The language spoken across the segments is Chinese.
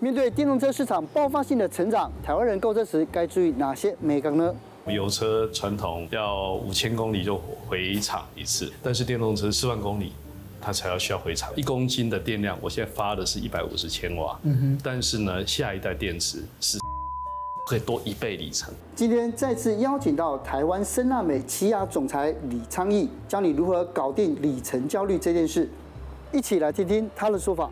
面对电动车市场爆发性的成长，台湾人购车时该注意哪些美感呢？油车传统要五千公里就回厂一次，但是电动车四万公里，它才要需要回厂。一公斤的电量，我现在发的是一百五十千瓦，嗯哼，但是呢，下一代电池是会多一倍里程。今天再次邀请到台湾森纳美起亚总裁李昌义，教你如何搞定里程焦虑这件事，一起来听听他的说法。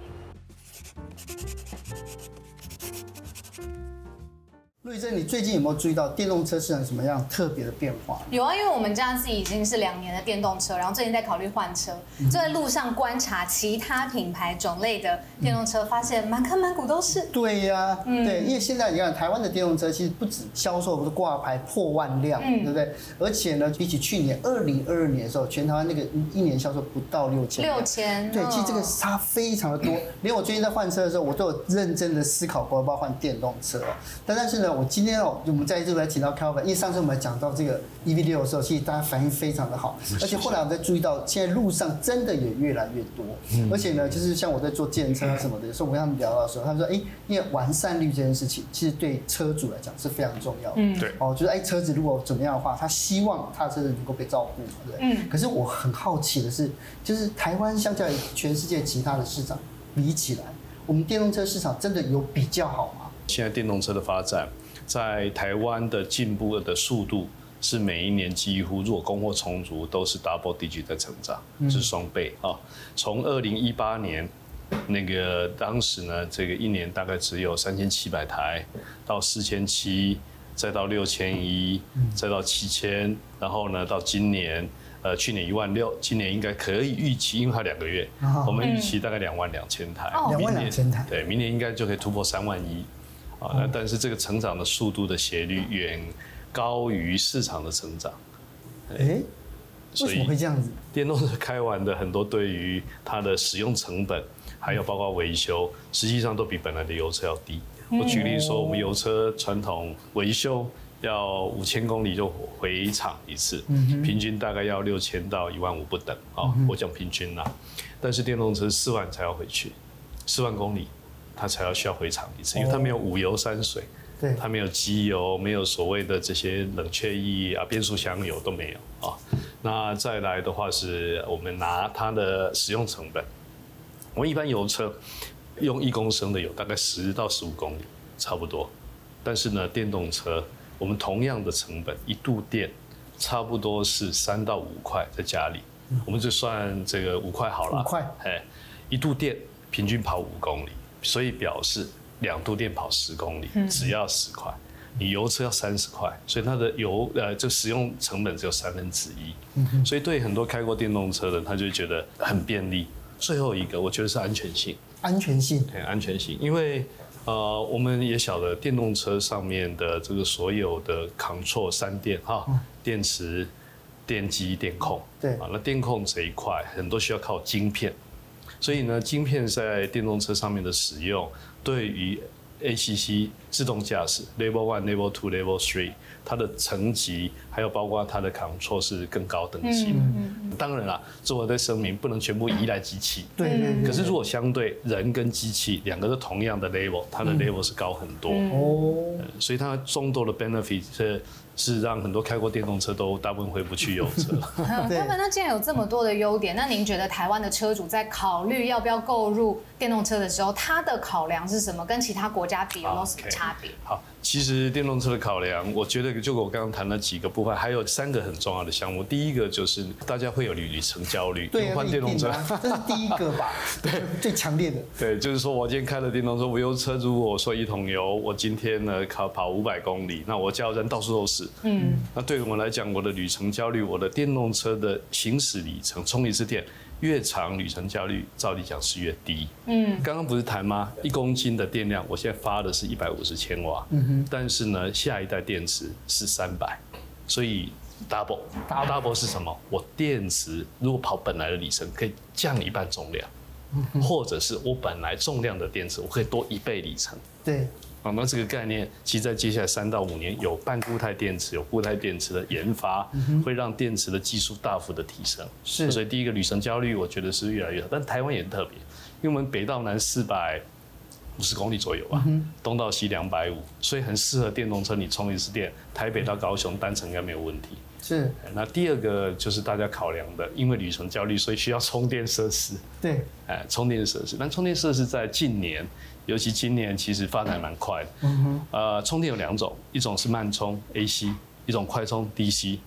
陆怡真，你最近有没有注意到电动车市场什么样特别的变化？有啊，因为我们家自己已经是两年的电动车，然后最近在考虑换车，就在路上观察其他品牌种类的电动车，发现满坑满谷都是。对呀、啊，嗯、对，因为现在你看台湾的电动车其实不止销售不是挂牌破万辆，嗯、对不对？而且呢，比起去年二零二二年的时候，全台湾那个一年销售不到六千。六千。对，其实这个差非常的多。连我最近在换车的时候，我都有认真的思考过要不要换电动车。但但是呢。我今天哦，我们在这边来请到 Calvin，因为上次我们讲到这个 EV 六的时候，其实大家反应非常的好，而且后来我们在注意到，现在路上真的也越来越多，而且呢，就是像我在做健身啊什么的，有时候我跟他们聊到的时候，他们说，哎，因为完善率这件事情，其实对车主来讲是非常重要的，嗯，对，哦，就是哎，车子如果怎么样的话，他希望他的车子能够被照顾嘛，对，嗯，可是我很好奇的是，就是台湾相较于全世界其他的市场比起来，我们电动车市场真的有比较好吗？现在电动车的发展。在台湾的进步的速度是每一年几乎，如果供货充足，都是 double digit 的成长，是双倍啊。从二零一八年那个当时呢，这个一年大概只有三千七百台，到四千七，再到六千一，再到七千，然后呢到今年，呃去年一万六，今年应该可以预期，因为它两个月，我们预期大概两万两千台，两万两千台，对，明年应该就可以突破三万一。啊，那但是这个成长的速度的斜率远高于市场的成长，哎、欸，为什么会这样子？电动车开完的很多，对于它的使用成本，还有包括维修，实际上都比本来的油车要低。我举例说，我们油车传统维修要五千公里就回厂一次，平均大概要六千到一万五不等啊。我讲平均啦，但是电动车四万才要回去，四万公里。它才要需要回厂一次，因为它没有五油三水，对，它没有机油，没有所谓的这些冷却液啊、变速箱油都没有啊。那再来的话是我们拿它的使用成本，我们一般油车用一公升的油大概十到十五公里差不多，但是呢，电动车我们同样的成本一度电差不多是三到五块在家里，我们就算这个五块好了，五块，哎，一度电平均跑五公里。所以表示两度电跑十公里只要十块，你油车要三十块，所以它的油呃就使用成本只有三分之一。所以对很多开过电动车的，他就觉得很便利。最后一个我觉得是安全性，安全性。对安全性，因为呃我们也晓得电动车上面的这个所有的 control 三电哈，电池、电机、电控，对。啊，那电控这一块很多需要靠晶片。所以呢，晶片在电动车上面的使用，对于 ACC 自动驾驶 Level One、Level Two、Level Three，它的层级还有包括它的 control 是更高等级的。嗯、当然啦，作为的声明不能全部依赖机器。对，对，对。可是如果相对人跟机器两个是同样的 level，它的 level 是高很多。哦、嗯。所以它众多的 benefit 是。是让很多开过电动车都大部分回不去油车。他们那既然有这么多的优点，那您觉得台湾的车主在考虑要不要购入电动车的时候，他的考量是什么？跟其他国家比有没有什么差别？好。其实电动车的考量，我觉得就我刚刚谈了几个部分，还有三个很重要的项目。第一个就是大家会有旅程焦虑，对，换电动车，这是第一个吧？对，最强烈的。对，就是说我今天开了电动车，我油车，如果我说一桶油，我今天呢跑跑五百公里，那我加油站到处都是。嗯。那对于我来讲，我的旅程焦虑，我的电动车的行驶里程，充一次电。越长旅程焦虑，照理讲是越低。嗯，刚刚不是谈吗？一公斤的电量，我现在发的是一百五十千瓦。嗯哼，但是呢，下一代电池是三百，所以 double double 是什么？我电池如果跑本来的里程，可以降一半重量，或者是我本来重量的电池，我可以多一倍里程。对。那这个概念，其实在接下来三到五年，有半固态电池、有固态电池的研发，会让电池的技术大幅的提升。是，所以第一个旅程焦虑，我觉得是越来越好。但台湾也很特别，因为我们北到南四百五十公里左右吧，东到西两百五，所以很适合电动车。你充一次电，台北到高雄单程应该没有问题。是。那第二个就是大家考量的，因为旅程焦虑，所以需要充电设施。对。哎，充电设施，但充电设施在近年，尤其今年其实发展蛮快的。嗯哼。呃，充电有两种，一种是慢充 AC，一种快充 DC。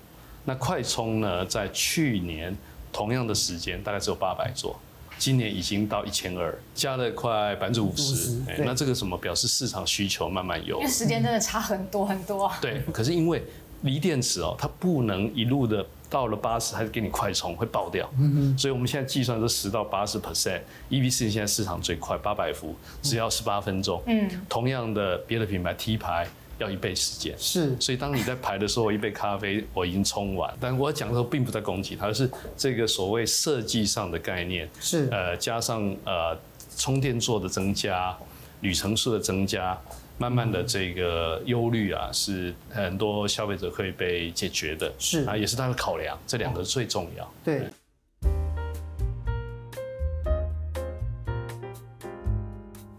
那快充呢，在去年同样的时间大概只有八百座。今年已经到一千二，加了快百分之五十。那这个什么表示市场需求慢慢有？因为时间真的差很多很多啊。对，可是因为锂电池哦，它不能一路的到了八十还是给你快充，会爆掉。嗯哼。所以我们现在计算是十到八十 percent，EV 四现在市场最快，八百伏，只要十八分钟。嗯。同样的，别的品牌 T 牌。要一倍时间，是，所以当你在排的时候，一杯咖啡我已经冲完。但我讲的时候，并不在攻击它，而是这个所谓设计上的概念，是，呃，加上呃充电座的增加，旅程数的增加，慢慢的这个忧虑啊，是很多消费者可以被解决的，是啊，也是他的考量，这两个最重要，对。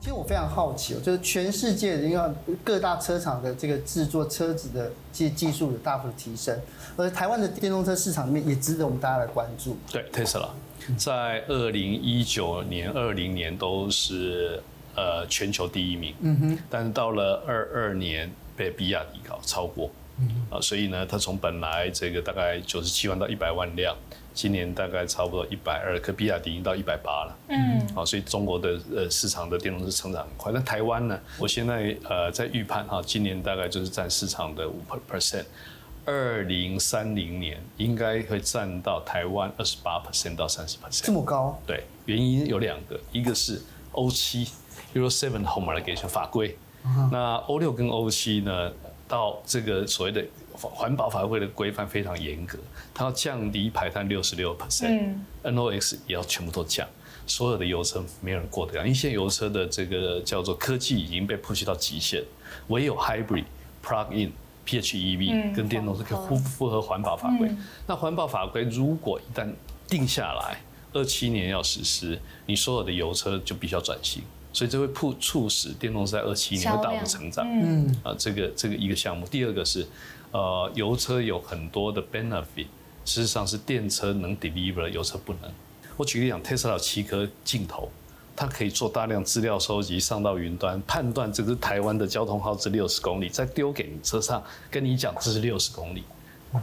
其实我非常好奇哦，就是全世界因为各大车厂的这个制作车子的技技术有大幅的提升，而台湾的电动车市场里面也值得我们大家来关注。对，Tesla 在二零一九年、二零年都是呃全球第一名，嗯哼，但是到了二二年被比亚迪搞超过，嗯啊，所以呢，它从本来这个大概九十七万到一百万辆。今年大概差不多一百二，可比亚迪已经到一百八了。嗯，啊，所以中国的呃市场的电动车成长很快。那台湾呢？我现在呃在预判哈，今年大概就是占市场的五 percent，二零三零年应该会占到台湾二十八 percent 到三十 percent。这么高？对，原因有两个，一个是欧七 Euro Seven Homologation 法规，那欧六跟欧七呢，到这个所谓的。环保法规的规范非常严格，它要降低排碳六十六 percent，NOx 也要全部都降，所有的油车没有人过得了，因为现在油车的这个叫做科技已经被 push 到极限，唯有 hybrid、plug-in、PHEV 跟电动车可以符符合环保法规。嗯、那环保法规如果一旦定下来，二七年要实施，你所有的油车就必须要转型。所以这会促促使电动车在二七年会大幅成长。嗯，啊，这个这个一个项目。第二个是，呃，油车有很多的 benefit，事实上是电车能 deliver，油车不能。我举例讲，Tesla 有七颗镜头，它可以做大量资料收集，上到云端判断这个台湾的交通耗资六十公里，再丢给你车上，跟你讲这是六十公里，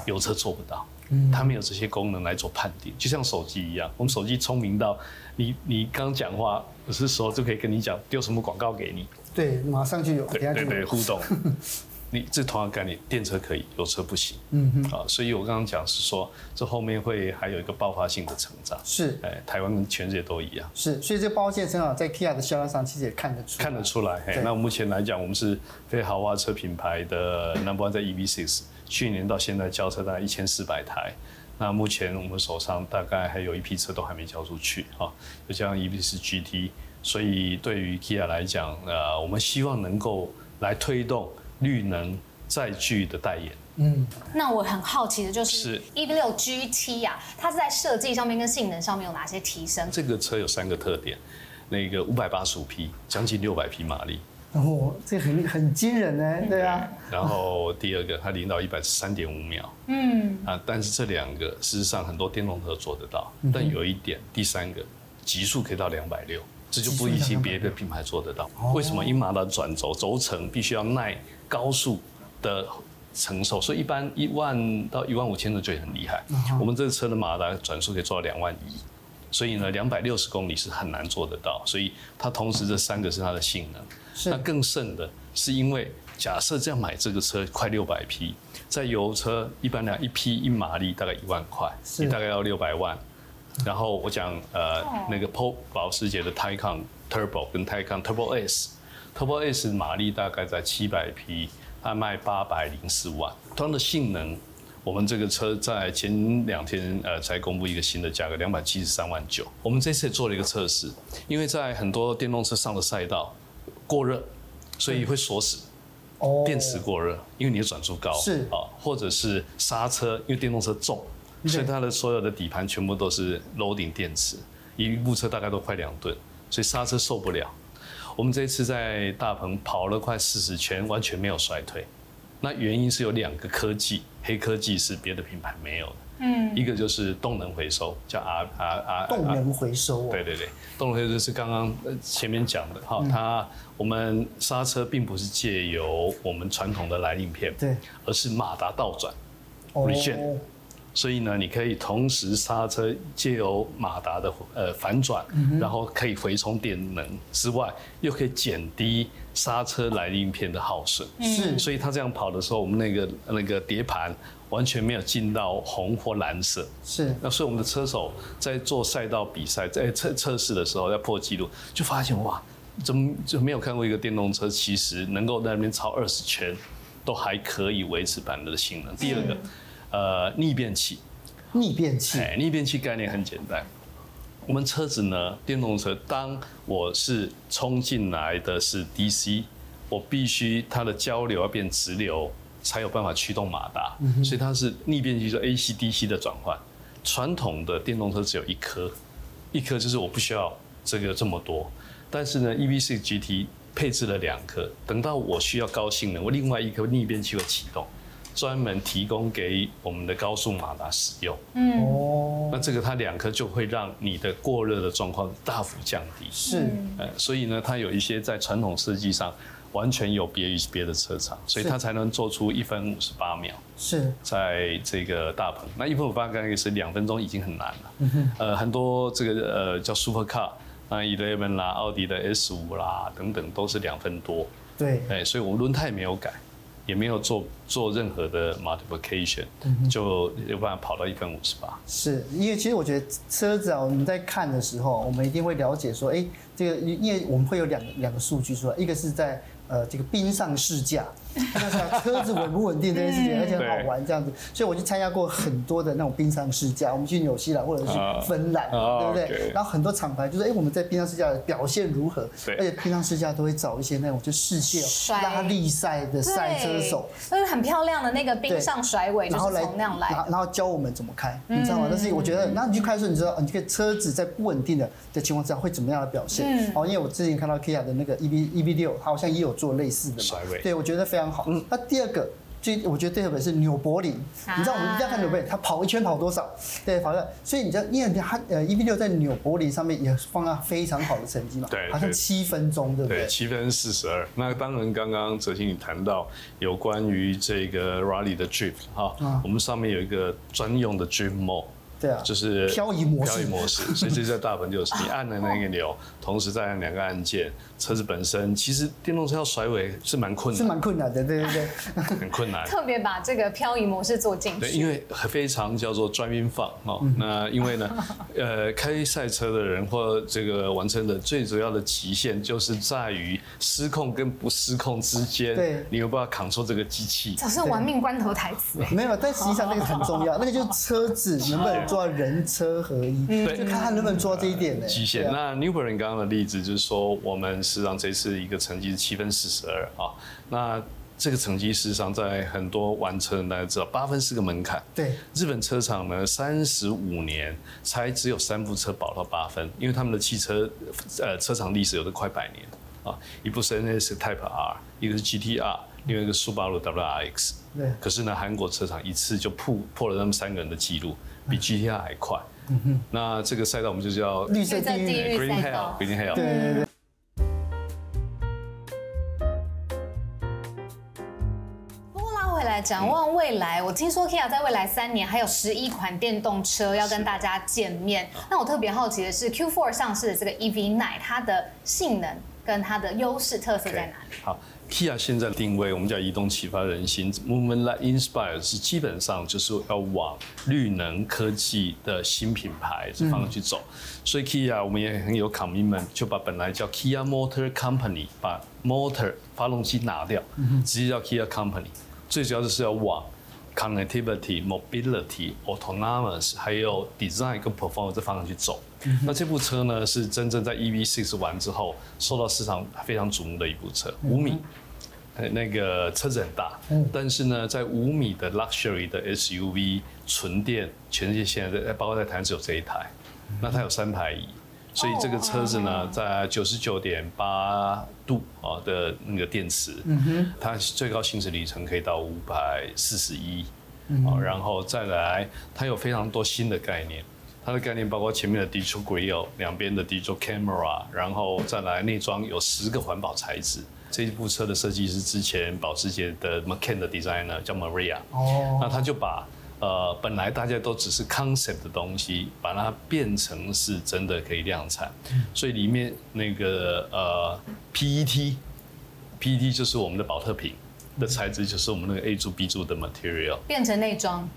油车做不到。它没有这些功能来做判定，就像手机一样，我们手机聪明到你你刚讲话有的时候就可以跟你讲丢什么广告给你，对，马上就有，对对对，互动。你这同样概念，电车可以，油车不行。嗯哼，啊，所以我刚刚讲是说，这后面会还有一个爆发性的成长。是，哎，台湾跟全世界都一样。是，所以这个爆发性成长在 Kia 的销量上其实也看得出来。看得出来，嘿，那目前来讲，我们是非豪华车品牌的 Number One 在 EV6。去年到现在交车大概一千四百台，那目前我们手上大概还有一批车都还没交出去啊，就像 EV4 GT，所以对于 Kia 来讲，呃，我们希望能够来推动绿能载具的代言。嗯，那我很好奇的就是，EV6 GT 呀，它是在设计上面跟性能上面有哪些提升？这个车有三个特点，那个五百八十五匹，将近六百匹马力。哦，这很很惊人呢，对啊。然后第二个，它零到一百是三点五秒，嗯啊，但是这两个事实上很多电动车做得到，但有一点，第三个，极速可以到两百六，这就不一定别的品牌做得到。为什么？因为马达转轴轴承必须要耐高速的承受，所以一般一万到一万五千的就很厉害。我们这个车的马达转速可以做到两万一，所以呢，两百六十公里是很难做得到。所以它同时这三个是它的性能。那更甚的是，因为假设这样买这个车快六百匹，在油车一般来讲一匹一马力大概一万块，你大概要六百万。然后我讲呃那个保保时捷的 Taycan Turbo 跟 Taycan Turbo S，Turbo S 马力大概在七百匹，它卖八百零四万。同样的性能，我们这个车在前两天呃才公布一个新的价格，两百七十三万九。我们这次也做了一个测试，因为在很多电动车上的赛道。过热，所以会锁死。哦，电池过热，因为你的转速高。是啊，或者是刹车，因为电动车重，所以它的所有的底盘全部都是 loading 电池，一部车大概都快两吨，所以刹车受不了。我们这次在大鹏跑了快四十圈，完全没有衰退。那原因是有两个科技，黑科技是别的品牌没有的。嗯，一个就是动能回收，叫 R R R。动能回收哦。对对对，动能回收是刚刚前面讲的哈，它我们刹车并不是借由我们传统的来令片，对，而是马达倒转，regen。所以呢，你可以同时刹车，借由马达的呃反转，然后可以回充电能之外，又可以减低刹车来令片的耗损。是，所以它这样跑的时候，我们那个那个碟盘完全没有进到红或蓝色。是，那所以我们的车手在做赛道比赛，在测测试的时候要破纪录，就发现哇，怎么就没有看过一个电动车其实能够在那边超二十圈，都还可以维持版的性能。第二个。呃，逆变器，逆变器，哎，逆变器概念很简单。我们车子呢，电动车，当我是冲进来的是 DC，我必须它的交流要变直流，才有办法驱动马达。嗯、所以它是逆变器，就 AC DC 的转换。传统的电动车只有一颗，一颗就是我不需要这个这么多。但是呢，EV6 GT 配置了两颗，等到我需要高性能，我另外一颗逆变器会启动。专门提供给我们的高速马达使用。嗯，哦，那这个它两颗就会让你的过热的状况大幅降低。是，呃，所以呢，它有一些在传统设计上完全有别于别的车厂，所以它才能做出一分五十八秒。是，在这个大鹏，那一分五十八刚开始两分钟已经很难了。嗯哼，呃，很多这个呃叫 Super Car，那 Eleven 啦、奥迪的 S 五啦等等都是两分多。对，哎，所以我们轮胎没有改。也没有做做任何的 multiplication，就有办法跑到一分五十八。是因为其实我觉得车子啊，我们在看的时候，我们一定会了解说，哎，这个因为我们会有两个两个数据出来，一个是在。呃，这个冰上试驾，车子稳不稳定这件事情，而且很好玩这样子，所以我就参加过很多的那种冰上试驾。我们去纽西兰或者是芬兰，对不对？然后很多厂牌就说，哎，我们在冰上试驾的表现如何？而且冰上试驾都会找一些那种就世界拉力赛的赛车手，就是很漂亮的那个冰上甩尾，然后来那样来，然后教我们怎么开，你知道吗？但是我觉得，然后你去开的时候，你知道，你这个车子在不稳定的的情况之下会怎么样的表现？哦，因为我之前看到 Kia 的那个 EV EV 六，它好像也有做类似的嘛。对，我觉得非常好。嗯，那第二个，最我觉得特别是纽柏林，啊、你知道我们一定要看纽柏林，他跑一圈跑多少？对，跑了。所以你知道，因为他呃 E V 六在纽柏林上面也放了非常好的成绩嘛，对，好像七分钟，对不对？对，七分四十二。那当然，刚刚哲青你谈到有关于这个 Rally 的 Drift 哈，啊、我们上面有一个专用的 Drift Mode。对啊，就是漂移模式，漂移模式，所以这在大本就是你按了那个钮，同时再按两个按键，车子本身其实电动车要甩尾是蛮困难，是蛮困难的，对对对，很困难。特别把这个漂移模式做进去，对，因为非常叫做 driving fun 哦。那因为呢，呃，开赛车的人或这个完成的最主要的极限就是在于失控跟不失控之间，对，你有办法 control 这个机器，这是玩命关头台词。没有，但实际上那个很重要，那个就是车子能不能。做到人车合一，对，就看他能不能做到这一点呢？极限。那 Newberry 刚刚的例子就是说，我们实际上这次一个成绩是七分四十二啊。那这个成绩事实上在很多玩车人大家知道，八分是个门槛。对，日本车厂呢，三十五年才只有三部车保到八分，因为他们的汽车呃车厂历史有的快百年啊。一部是 NS Type R，一个是 GTR，另外一个是 Subaru WRX。对。可是呢，韩国车厂一次就破破了他们三个人的记录。比 GTR 还快，嗯哼，那这个赛道我们就叫绿色地狱，Green Hell，Green Hell。对拉回来展望未来，我听说 Kia 在未来三年还有十一款电动车要跟大家见面。那我特别好奇的是，Q4 上市的这个 EV9，它的性能跟它的优势特色在哪里？好。Kia 现在定位，我们叫移动启发人心，Movement That Inspires，是基本上就是要往绿能科技的新品牌这方向去走。嗯、所以 Kia 我们也很有 commitment，就把本来叫 Kia Motor Company，把 motor 发动机拿掉，直接叫 Kia Company。最主要的是要往 connectivity、mobility、autonomous，还有 design 跟 performance 这方向去走。嗯、那这部车呢，是真正在 EV6 完之后，受到市场非常瞩目的一部车，五米，那个车子很大，但是呢，在五米的 luxury 的 SUV 纯电，全世界现在在包括在台湾只有这一台，那它有三排椅，所以这个车子呢，在九十九点八度啊的那个电池，它最高行驶里程可以到五百四十一，啊，然后再来，它有非常多新的概念，它的概念包括前面的 Digital Grille，两边的 Digital Camera，然后再来内装有十个环保材质。这一部车的设计是之前保时捷的 Macan 的 designer 叫 Maria，哦，那他就把呃本来大家都只是 concept 的东西，把它变成是真的可以量产，所以里面那个呃 PET，PET 就是我们的保特瓶的材质，就是我们那个 A 柱 B 柱的 material，变成内装，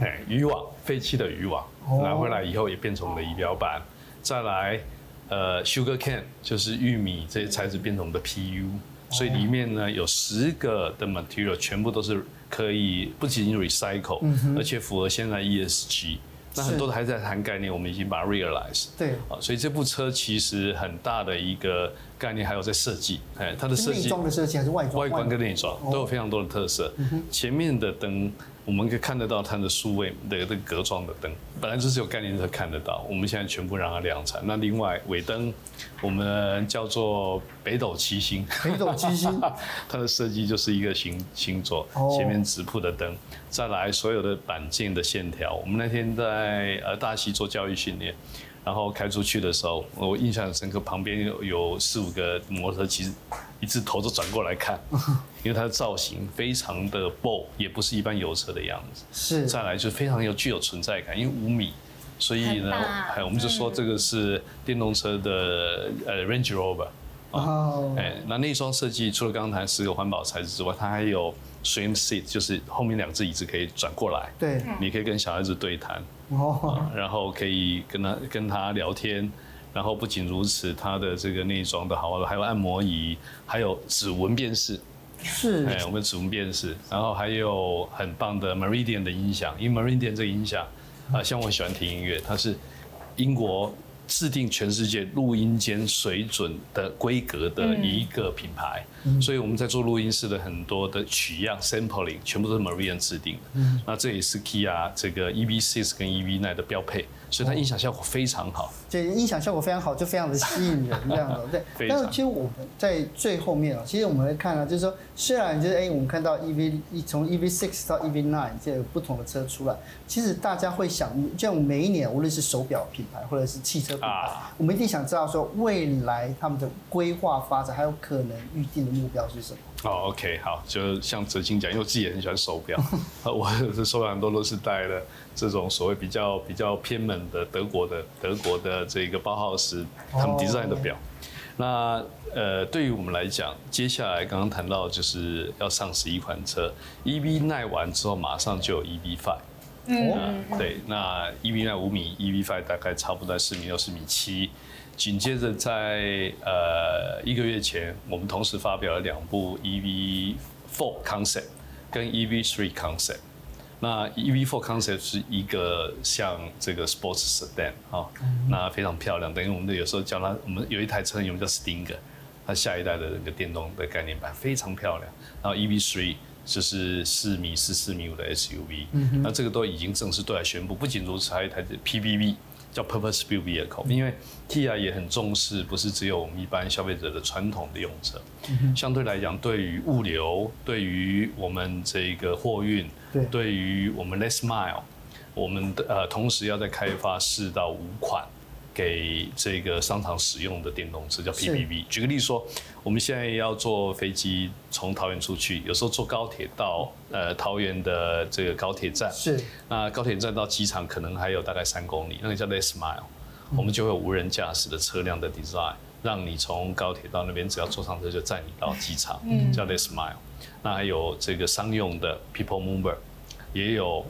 哎，渔网废弃的渔网拿回来以后也变成我们的仪表板，再来呃 Sugar Cane 就是玉米这些材质变成我们的 PU。所以里面呢有十个的 material 全部都是可以不仅仅 recycle，、嗯、而且符合现在 ESG。那很多的还在谈概念，我们已经把它 realize。对啊，所以这部车其实很大的一个概念还有在设计，哎，它的设计。内装的设计还是外装？外观跟内装都有非常多的特色。哦、前面的灯。我们可以看得到它的数位的这个格状的灯，本来就是有概念才看得到，我们现在全部让它量产。那另外尾灯，我们叫做北斗七星，北斗七星，它的设计就是一个星星座，前面直铺的灯，再来所有的板件的线条。我们那天在呃大溪做教育训练。然后开出去的时候，我印象很深刻，旁边有有四五个摩托车，其实一直头都转过来看，因为它的造型非常的 bold，也不是一般油车的样子。是。再来就非常有具有存在感，因为五米，所以呢，我们就说这个是电动车的呃 Range Rover。哦。哎，那内装设计除了刚刚谈十个环保材质之外，它还有 swing seat，就是后面两只椅子可以转过来。对。你可以跟小孩子对谈。哦，然后可以跟他跟他聊天，然后不仅如此，它的这个内装的好，还有按摩椅，还有指纹辨识，是，哎，我们指纹辨识，然后还有很棒的 Meridian 的音响，因为 Meridian 这个音响啊，像我喜欢听音乐，它是英国。制定全世界录音间水准的规格的一个品牌，嗯、所以我们在做录音室的很多的取样 sampling 全部都是 Meridian 制定的。嗯、那这也是 Kia 这个 EV Six 跟 EV Nine 的标配。所以它音响效果非常好，对，音响效果非常好，就非常的吸引人这样的，对。但是其实我们在最后面啊，其实我们会看到，就是说，虽然就是哎，我们看到 EV 一从 EV Six 到 EV Nine 这个不同的车出来，其实大家会想，就像每一年无论是手表品牌或者是汽车品牌，啊、我们一定想知道说未来他们的规划发展还有可能预定的目标是什么。哦，OK，好，就像哲青讲，因为我自己也很喜欢手表，我的手表很多都是戴的这种所谓比较比较偏门的德国的德国的这个包浩斯他们 design 的表。Oh. 那呃，对于我们来讲，接下来刚刚谈到就是要上十一款车，EV 耐完之后马上就有 EV Five。嗯，对，那 EV 耐五米，EV Five 大概差不多在四米六、四米七。紧接着在呃一个月前，我们同时发表了两部 EV4 Concept 跟 EV3 Concept。那 EV4 Concept 是一个像这个 Sports Sedan 啊，那非常漂亮。等于我们有时候叫它，我们有一台车有叫 Stinger，它下一代的那个电动的概念版非常漂亮。然后 EV3 就是四米四、四米五的 SUV，那这个都已经正式对外宣布。不仅如此，还有一台 PBV。叫 Purpose-Built Vehicle，因为 Kia 也很重视，不是只有我们一般消费者的传统的用车。相对来讲，对于物流，对于我们这个货运，对，对于我们 Less Mile，我们的呃，同时要在开发四到五款。给这个商场使用的电动车叫 PPV。举个例子说，我们现在要坐飞机从桃园出去，有时候坐高铁到呃桃园的这个高铁站。是。那高铁站到机场可能还有大概三公里，那个叫 Last Mile。我们就会有无人驾驶的车辆的 design，让你从高铁到那边只要坐上车就载你到机场，叫 Last Mile。那还有这个商用的 People Mover，也有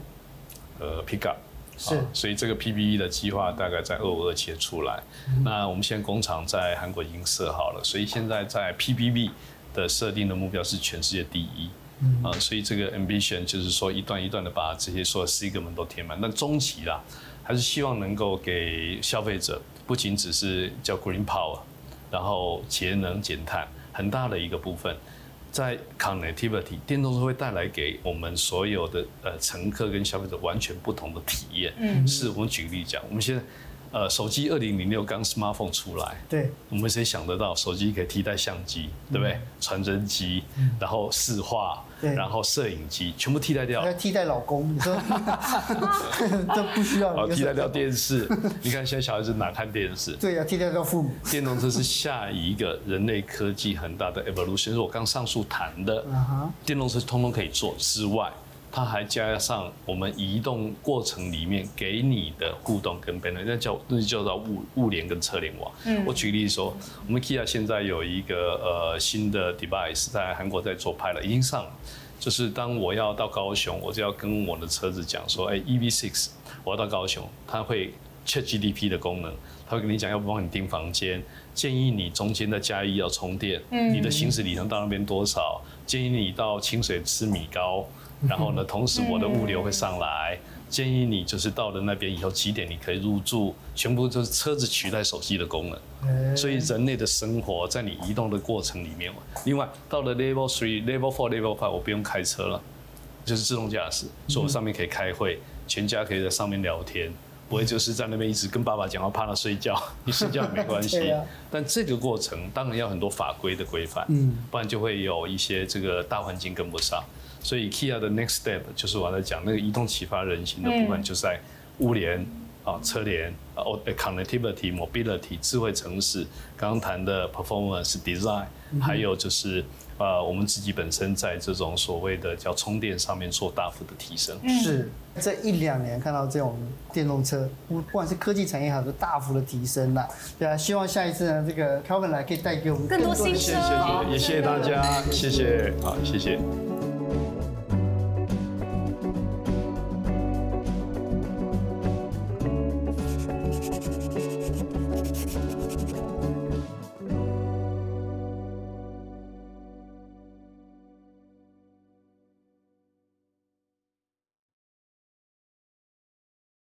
呃 Pickup。是，所以这个 PPE 的计划大概在二五二七出来。嗯、那我们现在工厂在韩国已经设好了，所以现在在 P P E 的设定的目标是全世界第一。嗯、啊，所以这个 ambition 就是说一段一段的把这些所有 segment 都填满。那中期啦，还是希望能够给消费者不仅只是叫 Green Power，然后节能减碳很大的一个部分。在 connectivity，电动车会带来给我们所有的呃乘客跟消费者完全不同的体验。嗯，是我们举个例讲，我们现在呃，手机二零零六刚 smartphone 出来，对，我们谁想得到手机可以替代相机，对不对？传真机，然后视化，然后摄影机，全部替代掉。要替代老公，你说 都不需要。好，替代掉电视。你看现在小孩子哪看电视？对呀，替代掉父母。电动车是下一个人类科技很大的 evolution，是我刚上述谈的，电动车通通可以做之外。它还加上我们移动过程里面给你的互动跟便利，那叫那就叫做物物联跟车联网。嗯，我举例说，我们 Kia 现在有一个呃新的 device 在韩国在做 pilot，已经上了。就是当我要到高雄，我就要跟我的车子讲说，哎，EV6，我要到高雄，它会 check GDP 的功能，它会跟你讲要不帮你订房间，建议你中间的加一要充电，你的行驶里程到那边多少，建议你到清水吃米糕。然后呢，同时我的物流会上来，建议你就是到了那边以后几点你可以入住，全部就是车子取代手机的功能。所以人类的生活在你移动的过程里面。另外到了 Level Three、Level Four、Level Five，我不用开车了，就是自动驾驶，所以我上面可以开会，全家可以在上面聊天，不会就是在那边一直跟爸爸讲话，怕他睡觉，你睡觉也没关系。但这个过程当然要很多法规的规范，不然就会有一些这个大环境跟不上。所以 Kia 的 next step 就是我在讲那个移动启发人心的部分，就在物联啊、车联啊、connectivity、mobility、智慧城市，刚刚谈的 performance design，还有就是呃我们自己本身在这种所谓的叫充电上面做大幅的提升。是这一两年看到这种电动车，不管是科技产业还是大幅的提升啦。对啊，希望下一次呢，这个 Kelvin 来可以带给我们更多新车。谢谢，也谢谢大家，谢谢，好，谢谢。